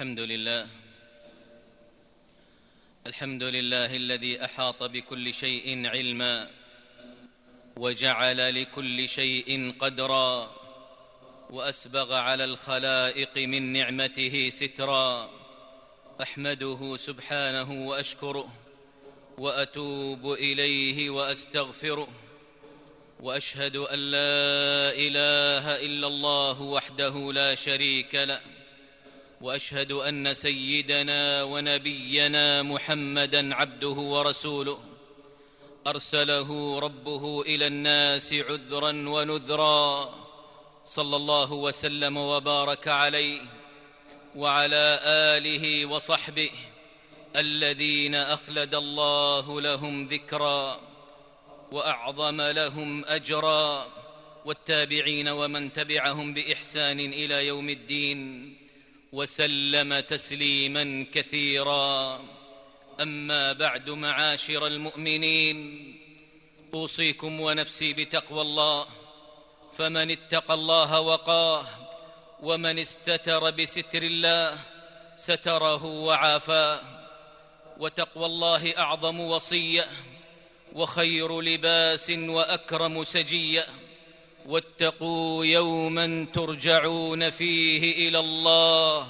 الحمد لله. الحمد لله الذي أحاط بكل شيء علما وجعل لكل شيء قدرا وأسبغ على الخلائق من نعمته سترا. أحمده سبحانه وأشكره وأتوب إليه وأستغفره وأشهد أن لا إله إلا الله وحده لا شريك له. وأشهد أن سيدنا ونبينا محمدا عبده ورسوله. أرسله ربه إلى الناس عذرا ونذرا. صلى الله وسلم وبارك عليه وعلى آله وصحبه الذين أخلد الله لهم ذكرا وأعظم لهم اجرا. والتابعين ومن تبعهم بإحسان إلى يوم الدين. وسلم تسليما كثيرا. أما بعد معاشر المؤمنين أوصيكم ونفسي بتقوى الله. فمن اتقى الله وقاه ومن استتر بستر الله ستره وعافاه. وتقوى الله أعظم وصية وخير لباس وأكرم سجية. واتقوا يوما ترجعون فيه إلى الله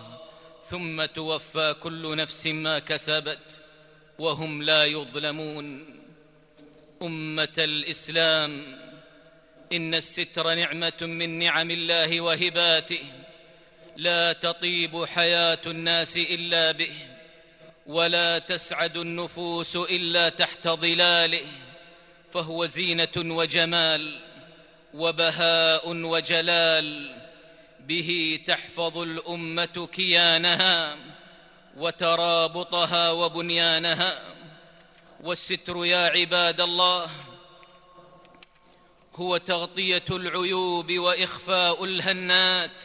ثم توفى كل نفس ما كسبت وهم لا يظلمون. أمة الإسلام إن الستر نعمة من نعم الله وهباته لا تطيب حياة الناس إلا به ولا تسعد النفوس إلا تحت ظلاله فهو زينة وجمال. وبهاء وجلال به تحفظ الأمة كيانها وترابطها وبنيانها. والستر يا عباد الله هو تغطية العيوب وإخفاء الهنات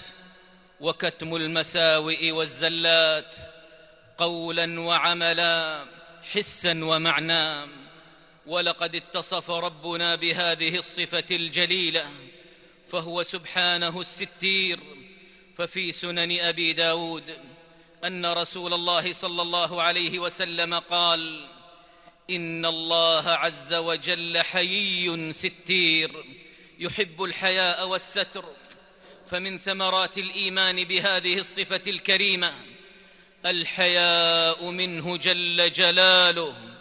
وكتم المساوئ والزلات قولا وعملا حسا ومعنى ولقد اتصف ربنا بهذه الصفة الجليلة فهو سبحانه الستير. ففي سنن أبي داود أن رسول الله صلى الله عليه وسلم قال إن الله عز وجل حيي ستير يحب الحياء والستر. فمن ثمرات الإيمان بهذه الصفة الكريمة الحياء منه جل جلاله.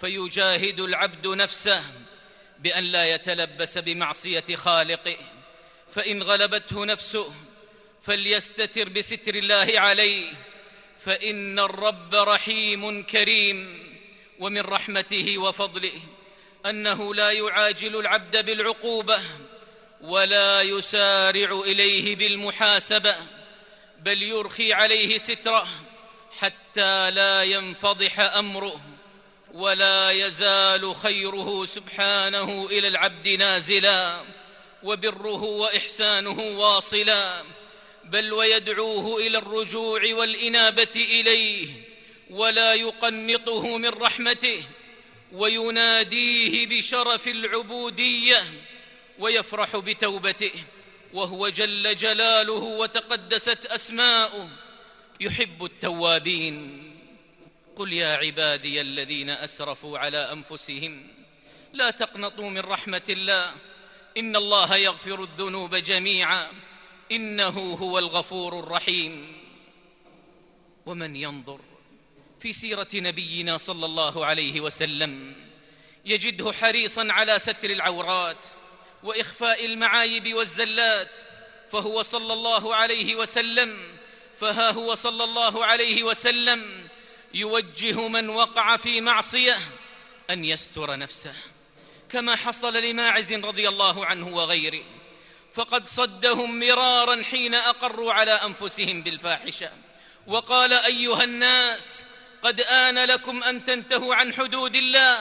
فيجاهد العبد نفسه بأن لا يتلبس بمعصية خالقه. فإن غلبته نفسه فليستتر بستر الله عليه. فإن الرب رحيم كريم ومن رحمته وفضله أنه لا يعاجل العبد بالعقوبة ولا يسارع إليه بالمحاسبة بل يرخي عليه ستره حتى لا ينفضح أمره. ولا يزال خيره سبحانه إلى العبد نازلا وبره وإحسانه واصلا بل ويدعوه إلى الرجوع والإنابة إليه ولا يقنطه من رحمته ويناديه بشرف العبودية ويفرح بتوبته وهو جل جلاله وتقدست أسماؤه يحب التوابين. قل يا عبادي الذين أسرفوا على أنفسهم لا تقنطوا من رحمة الله. إن الله يغفر الذنوب جميعا. إنه هو الغفور الرحيم. ومن ينظر في سيرة نبينا صلى الله عليه وسلم يجده حريصا على ستر العورات وإخفاء المعايب والزلات فهو صلى الله عليه وسلم فها هو صلى الله عليه وسلم يوجه من وقع في معصية أن يستر نفسه كما حصل لماعز رضي الله عنه وغيره فقد صدهم مرارا حين أقروا على أنفسهم بالفاحشة وقال أيها الناس قد آن لكم أن تنتهوا عن حدود الله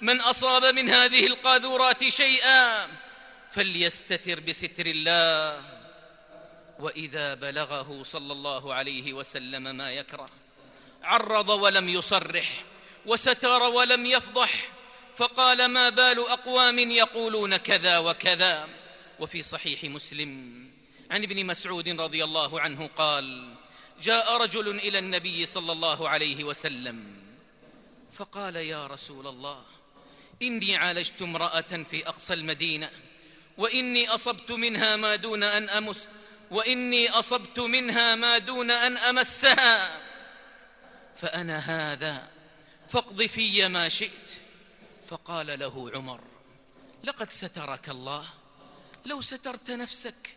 من أصاب من هذه القاذورات شيئا فليستتر بستر الله وإذا بلغه صلى الله عليه وسلم ما يكره. عرض ولم يصرح وستر ولم يفضح فقال ما بال أقوام يقولون كذا وكذا. وفي صحيح مسلم عن ابن مسعود رضي الله عنه قال جاء رجل إلى النبي صلى الله عليه وسلم فقال يا رسول الله إني عالجت امرأة في أقصى المدينة وإني أصبت منها ما دون أن أمس وإني أصبت منها ما دون أن أمسها. فأنا هذا فاقض في ما شئت. فقال له عمر لقد سترك الله لو سترت نفسك.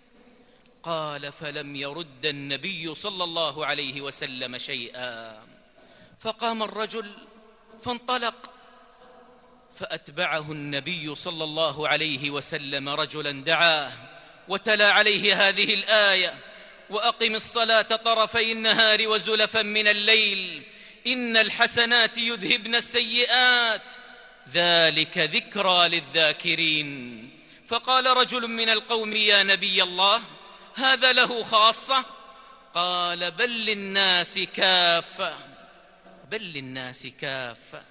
قال فلم يرد النبي صلى الله عليه وسلم شيئا. فقام الرجل فانطلق فأتبعه النبي صلى الله عليه وسلم رجلا دعاه وتلا عليه هذه الآية. وأقم الصلاة طرفي النهار وزلفا من الليل. إن الحسنات يذهبن السيئات. ذلك ذكرى للذاكرين. فقال رجل من القوم يا نبي الله هذا له خاصة؟ قال بل للناس كافة. بل للناس كافة.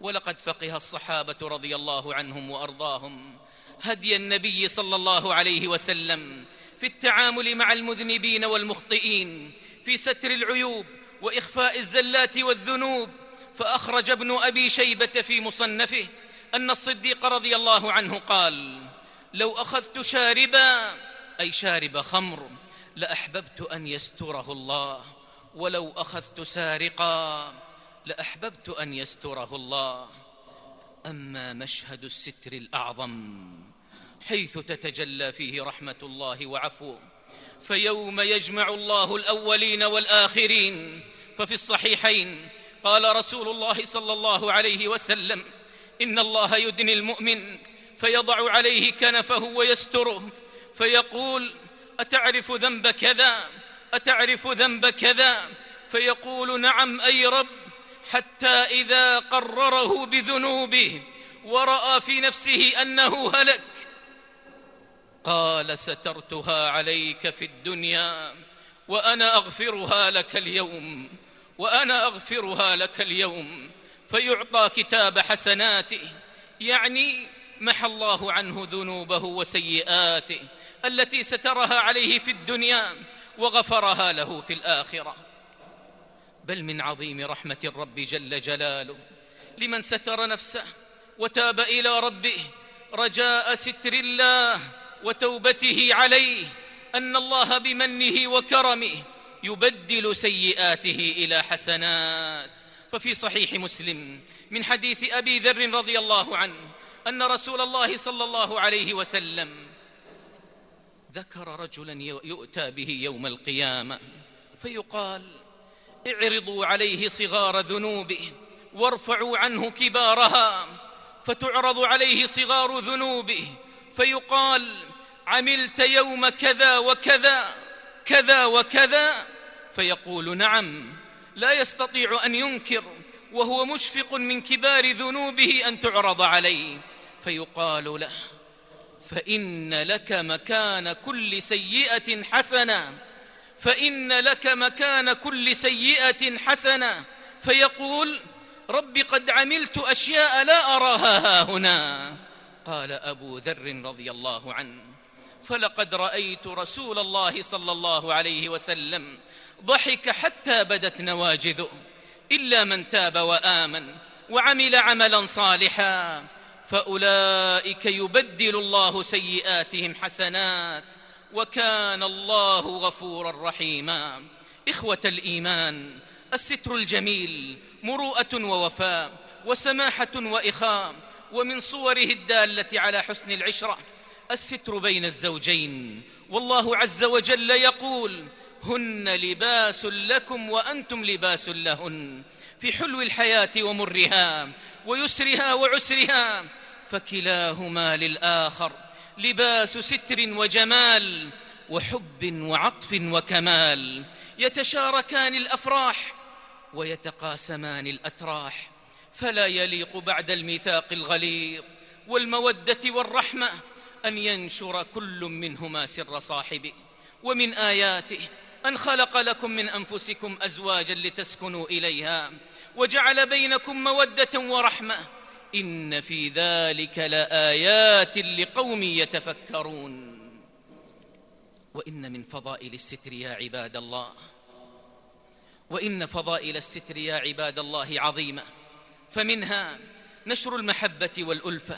ولقد فقه الصحابة رضي الله عنهم وأرضاهم. هدي النبي صلى الله عليه وسلم. في التعامل مع المذنبين والمخطئين في ستر العيوب وإخفاء الزلات والذنوب. فأخرج ابن أبي شيبة في مصنفه أن الصديق رضي الله عنه قال لو أخذت شاربا أي شارب خمر لأحببت أن يستره الله ولو أخذت سارقا لأحببت أن يستره الله. أما مشهد الستر الأعظم حيث تتجلى فيه رحمة الله وعفوه فيوم يجمع الله الأولين والآخرين. ففي الصحيحين قال رسول الله صلى الله عليه وسلم إن الله يدني المؤمن فيضع عليه كنفه ويستره. فيقول أتعرف ذنب كذا؟ أتعرف ذنب كذا؟ فيقول نعم أي رب حتى إذا قرره بذنوبه ورأى في نفسه أنه هلك قال سترتها عليك في الدنيا وأنا أغفرها لك اليوم وأنا أغفرها لك اليوم فيعطى كتاب حسناته يعني محى الله عنه ذنوبه وسيئاته التي سترها عليه في الدنيا وغفرها له في الآخرة. بل من عظيم رحمة الرب جل جلاله لمن ستر نفسه وتاب إلى ربه رجاء ستر الله وتوبته عليه أن الله بمنه وكرمه يبدل سيئاته إلى حسنات. ففي صحيح مسلم من حديث أبي ذر رضي الله عنه أن رسول الله صلى الله عليه وسلم ذكر رجلا يؤتى به يوم القيامة فيقال اعرضوا عليه صغار ذنوبه وارفعوا عنه كبارها فتعرض عليه صغار ذنوبه فيقال عملت يوم كذا وكذا كذا وكذا. فيقول نعم لا يستطيع أن ينكر وهو مشفق من كبار ذنوبه أن تعرض عليه. فيقال له فإن لك مكان كل سيئة حسنة فإن لك مكان كل سيئة حسنة. فيقول رب قد عملت أشياء لا أراها هنا. قال أبو ذر رضي الله عنه فلقد رأيت رسول الله صلى الله عليه وسلم ضحك حتى بدت نواجذه إلا من تاب وآمن وعمل عملا صالحا فأولئك يبدل الله سيئاتهم حسنات وكان الله غفورا رحيما. إخوة الإيمان الستر الجميل مروءة ووفاء وسماحة وإخاء ومن صوره الدالة على حسن العشرة الستر بين الزوجين. والله عز وجل يقول هن لباس لكم وأنتم لباس لهن في حلو الحياة ومرها ويسرها وعسرها فكلاهما للآخر لباس ستر وجمال وحب وعطف وكمال يتشاركان الأفراح ويتقاسمان الأتراح فلا يليق بعد الميثاق الغليظ والمودة والرحمة أن ينشر كل منهما سر صاحبه. ومن آياته أن خلق لكم من أنفسكم أزواجا لتسكنوا إليها وجعل بينكم مودة ورحمة. إن في ذلك لآيات لقوم يتفكرون. وإن من فضائل الستر يا عباد الله وإن فضائل الستر يا عباد الله عظيمة. فمنها نشر المحبة والألفة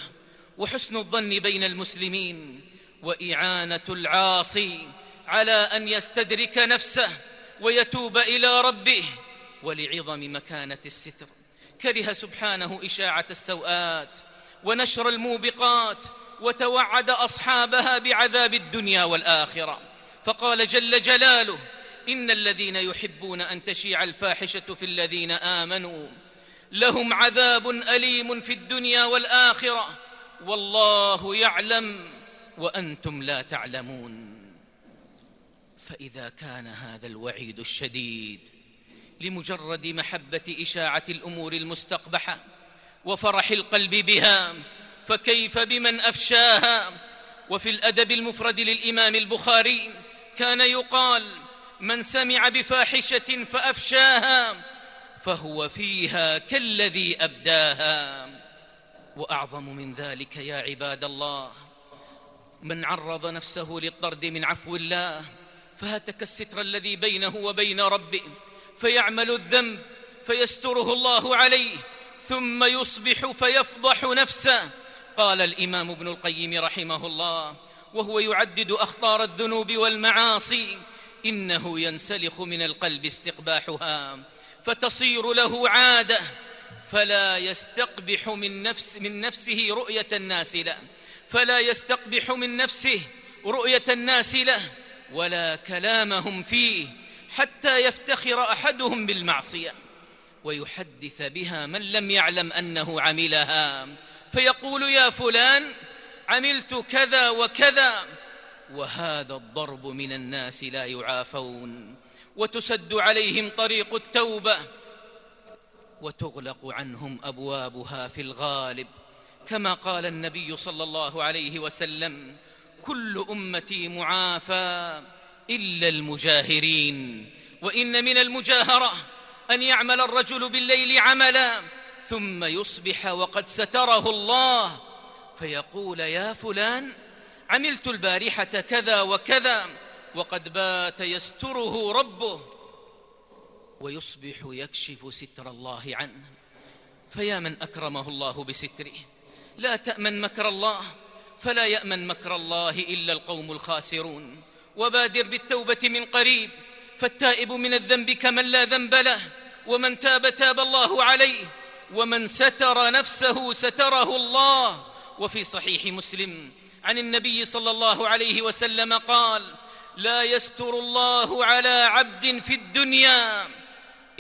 وحسن الظن بين المسلمين وإعانة العاصي على أن يستدرك نفسه ويتوب إلى ربه ولعظم مكانة الستر. كره سبحانه إشاعة السوءات ونشر الموبقات وتوعد أصحابها بعذاب الدنيا والآخرة. فقال جل جلاله إن الذين يحبون أن تشيع الفاحشة في الذين آمنوا لهم عذاب أليم في الدنيا والآخرة والله يعلم وأنتم لا تعلمون. فإذا كان هذا الوعيد الشديد لمجرد محبة إشاعة الأمور المستقبحة وفرح القلب بها فكيف بمن أفشاها؟ وفي الأدب المفرد للإمام البخاري كان يقال من سمع بفاحشة فأفشاها فهو فيها كالذي أبداها. وأعظم من ذلك يا عباد الله من عرض نفسه للطرد من عفو الله فهتك الستر الذي بينه وبين ربه فيعمل الذنب فيستره الله عليه ثم يصبح فيفضح نفسه. قال الإمام ابن القيم رحمه الله وهو يعدد أخطار الذنوب والمعاصي إنه ينسلخ من القلب استقباحها. فتصير له عادة فلا يستقبح من نفس من نفسه رؤية الناس له فلا يستقبح من نفسه رؤية الناس له ولا كلامهم فيه حتى يفتخر أحدهم بالمعصية ويحدث بها من لم يعلم أنه عملها. فيقول يا فلان عملت كذا وكذا وهذا الضرب من الناس لا يعافون. وتسد عليهم طريق التوبة وتغلق عنهم أبوابها في الغالب. كما قال النبي صلى الله عليه وسلم كل أمتي معافى إلا المجاهرين وإن من المجاهرة أن يعمل الرجل بالليل عملا ثم يصبح وقد ستره الله فيقول يا فلان عملت البارحة كذا وكذا وقد بات يستره ربه ويصبح يكشف ستر الله عنه. فيا من أكرمه الله بستره. لا تأمن مكر الله فلا يأمن مكر الله إلا القوم الخاسرون. وبادر بالتوبة من قريب فالتائب من الذنب كمن لا ذنب له. ومن تاب تاب الله عليه. ومن ستر نفسه ستره الله. وفي صحيح مسلم عن النبي صلى الله عليه وسلم قال لا يستر الله على عبد في الدنيا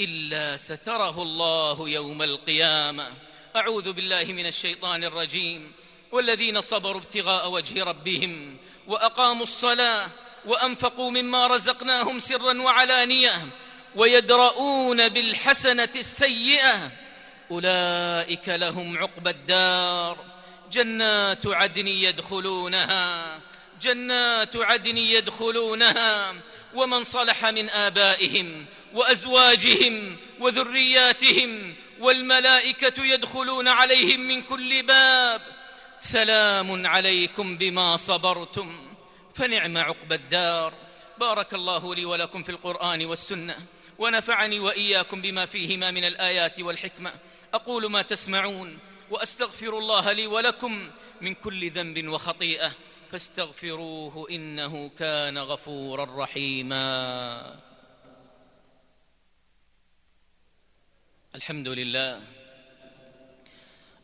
إلا ستره الله يوم القيامة. أعوذ بالله من الشيطان الرجيم. والذين صبروا ابتغاء وجه ربهم وأقاموا الصلاة وأنفقوا مما رزقناهم سرا وعلانية ويدرؤون بالحسنة السيئة أولئك لهم عقبى الدار. جنات عدن يدخلونها. جنات عدن يدخلونها ومن صلح من آبائهم وأزواجهم وذرياتهم والملائكة يدخلون عليهم من كل باب. سلام عليكم بما صبرتم فنعم عقبى الدار. بارك الله لي ولكم في القرآن والسنة ونفعني وإياكم بما فيهما من الآيات والحكمة. أقول ما تسمعون وأستغفر الله لي ولكم من كل ذنب وخطيئة. فاستغفروه إنه كان غفورا رحيما. الحمد لله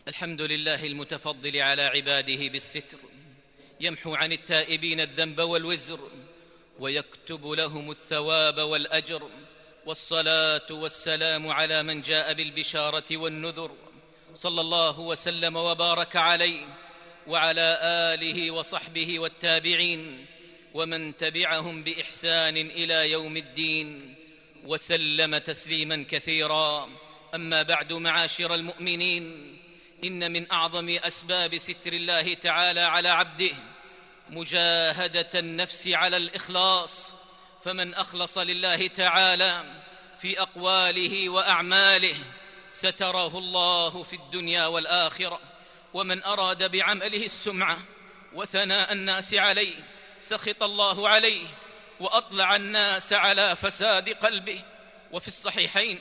الحمد لله المتفضل على عباده بالستر يمحو عن التائبين الذنب والوزر ويكتب لهم الثواب والأجر والصلاة والسلام على من جاء بالبشارة والنذر. صلى الله وسلم وبارك عليه وعلى آله وصحبه والتابعين ومن تبعهم بإحسان إلى يوم الدين وسلم تسليما كثيرا. أما بعد معاشر المؤمنين إن من أعظم أسباب ستر الله تعالى على عبده مجاهدة النفس على الإخلاص فمن أخلص لله تعالى في أقواله وأعماله ستره الله في الدنيا والآخرة. ومن أراد بعمله السمعة وثناء الناس عليه سخط الله عليه وأطلع الناس على فساد قلبه. وفي الصحيحين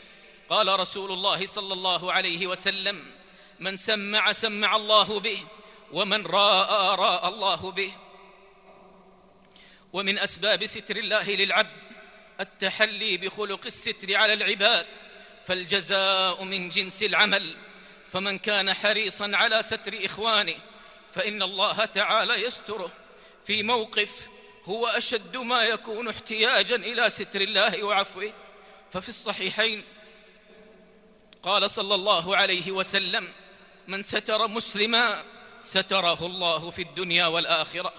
قال رسول الله صلى الله عليه وسلم من سمع سمع الله به ومن راى راى الله به. ومن أسباب ستر الله للعبد التحلي بخلق الستر على العباد فالجزاء من جنس العمل. فمن كان حريصا على ستر اخوانه فإن الله تعالى يستره. في موقف هو أشد ما يكون احتياجا إلى ستر الله وعفوه. ففي الصحيحين قال صلى الله عليه وسلم من ستر مسلما ستره الله في الدنيا والآخرة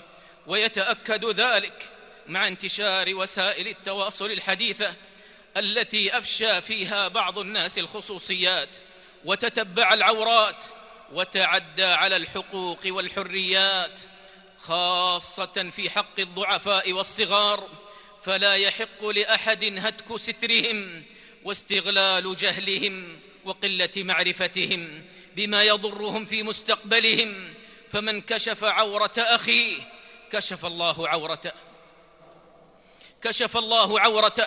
ويتأكد ذلك مع انتشار وسائل التواصل الحديثة التي أفشى فيها بعض الناس الخصوصيات وتتبع العورات وتعدى على الحقوق والحريات خاصة في حق الضعفاء والصغار فلا يحق لأحد هتك سترهم واستغلال جهلهم وقلة معرفتهم بما يضرهم في مستقبلهم. فمن كشف عورة اخيه كشف الله عورته كشف الله عورته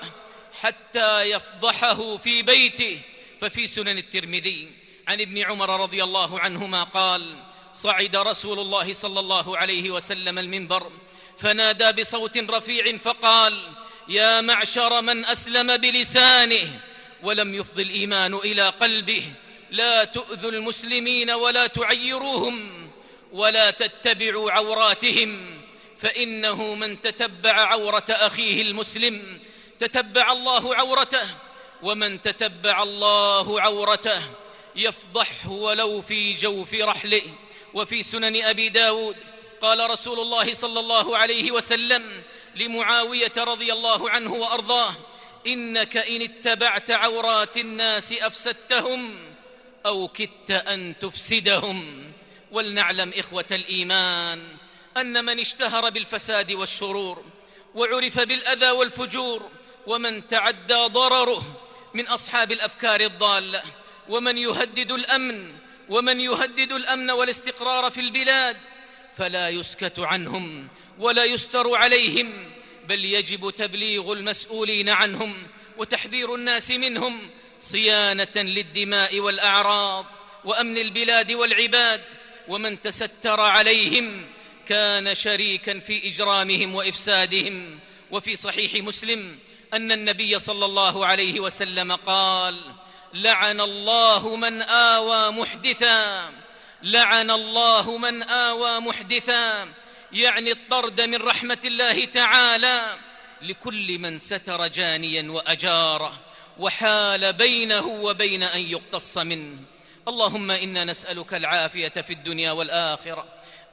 حتى يفضحه في بيته ففي سنن الترمذي عن ابن عمر رضي الله عنهما قال صعد رسول الله صلى الله عليه وسلم المنبر فنادى بصوت رفيع فقال يا معشر من أسلم بلسانه ولم يفض الإيمان إلى قلبه لا تؤذوا المسلمين ولا تعيروهم ولا تتبعوا عوراتهم فإنه من تتبع عورة أخيه المسلم تتبع الله عورته ومن تتبع الله عورته يفضحه ولو في جوف رحله. وفي سنن أبي داود قال رسول الله صلى الله عليه وسلم لمعاوية رضي الله عنه وأرضاه إنك إن اتبعت عورات الناس أفسدتهم أو كدت أن تفسدهم. ولنعلم إخوة الإيمان أن من اشتهر بالفساد والشرور وعرف بالأذى والفجور ومن تعدى ضرره من أصحاب الأفكار الضاله ومن يهدد الأمن ومن يهدد الأمن والاستقرار في البلاد فلا يسكت عنهم ولا يستر عليهم بل يجب تبليغ المسؤولين عنهم وتحذير الناس منهم صيانة للدماء والأعراض وأمن البلاد والعباد ومن تستر عليهم كان شريكا في إجرامهم وإفسادهم وفي صحيح مسلم أن النبي صلى الله عليه وسلم قال لعن الله من آوى محدثا لعن الله من آوى محدثا يعني الطرد من رحمة الله تعالى لكل من ستر جانيا وأجاره وحال بينه وبين أن يقتص منه. اللهم إنا نسألك العافية في الدنيا والآخرة.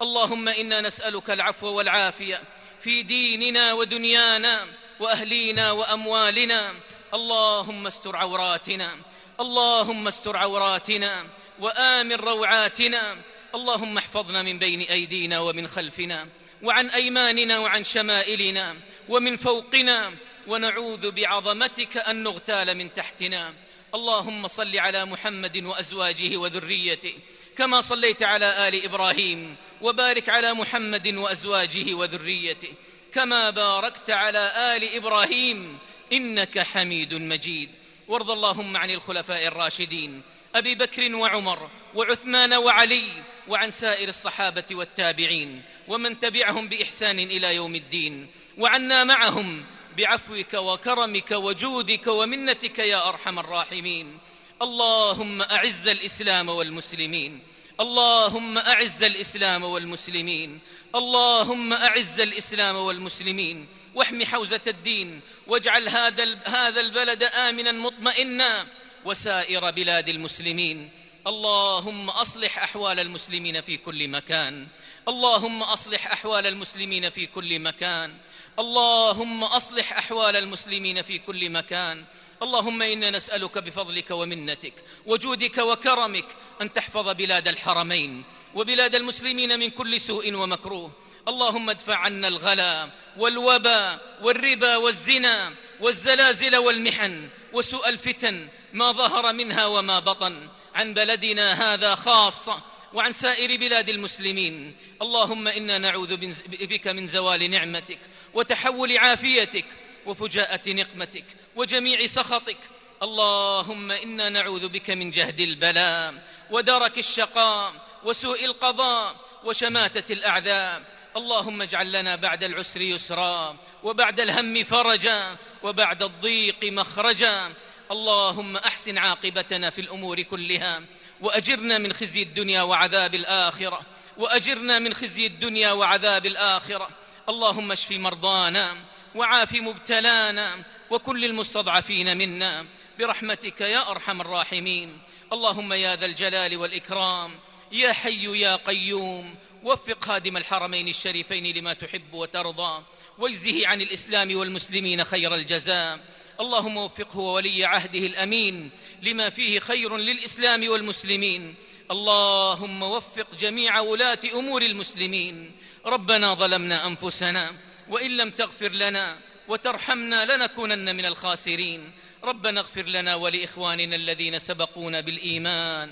اللهم إنا نسألك العفو والعافية في ديننا ودنيانا. وأهلينا وأموالنا. اللهم استر عوراتنا. اللهم استر عوراتنا. وآمن روعاتنا. اللهم احفظنا من بين أيدينا ومن خلفنا. وعن أيماننا وعن شمائلنا. ومن فوقنا. ونعوذ بعظمتك أن نغتال من تحتنا. اللهم صل على محمد وأزواجه وذريته. كما صليت على آل إبراهيم. وبارك على محمد وأزواجه وذريته. كما باركت على آل إبراهيم إنك حميد مجيد. وارض اللهم عن الخلفاء الراشدين أبي بكر وعمر وعثمان وعلي وعن سائر الصحابة والتابعين ومن تبعهم بإحسان إلى يوم الدين وعنا معهم بعفوك وكرمك وجودك ومنتك يا أرحم الراحمين. اللهم أعز الإسلام والمسلمين اللهم أعز الإسلام والمسلمين. اللهم أعز الإسلام والمسلمين. واحم حوزة الدين. واجعل هذا هذا البلد امنا مطمئنا. وسائر بلاد المسلمين. اللهم أصلح أحوال المسلمين في كل مكان. اللهم أصلح أحوال المسلمين في كل مكان. اللهم أصلح أحوال المسلمين في كل مكان. اللهم إنا نسألك بفضلك ومنتك وجودك وكرمك أن تحفظ بلاد الحرمين وبلاد المسلمين من كل سوء ومكروه. اللهم ادفع عنا الغلا والوبا والربا والزنا والزلازل والمحن وسوء الفتن ما ظهر منها وما بطن. عن بلدنا هذا خاصة وعن سائر بلاد المسلمين. اللهم إنا نعوذ بك من زوال نعمتك وتحول عافيتك وفجاءة نقمتك وجميع سخطك. اللهم إنا نعوذ بك من جهد البلاء ودرك الشقاء وسوء القضاء وشماتة الأعداء. اللهم اجعل لنا بعد العسر يسرا وبعد الهم فرجا وبعد الضيق مخرجا. اللهم أحسن عاقبتنا في الأمور كلها وأجرنا من خزي الدنيا وعذاب الآخرة. وأجرنا من خزي الدنيا وعذاب الآخرة. اللهم اشف مرضانا وعاف مبتلانا وكل المستضعفين منا. برحمتك يا أرحم الراحمين. اللهم يا ذا الجلال والإكرام. يا حي يا قيوم. وفق خادم الحرمين الشريفين لما تحب وترضى. واجزه عن الإسلام والمسلمين خير الجزاء. اللهم وفقه وولي عهده الأمين لما فيه خير للإسلام والمسلمين. اللهم وفق جميع ولاة أمور المسلمين. ربنا ظلمنا أنفسنا وإن لم تغفر لنا وترحمنا لنكونن من الخاسرين. ربنا اغفر لنا ولإخواننا الذين سبقونا بالإيمان.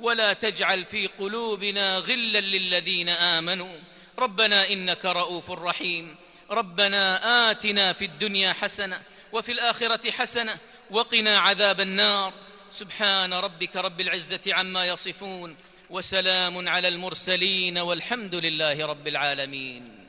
ولا تجعل في قلوبنا غلا للذين آمنوا. ربنا إنك رؤوف رحيم. ربنا آتنا في الدنيا حسنة وفي الآخرة حسنة. وقنا عذاب النار. سبحان ربك رب العزة عما يصفون. وسلام على المرسلين والحمد لله رب العالمين.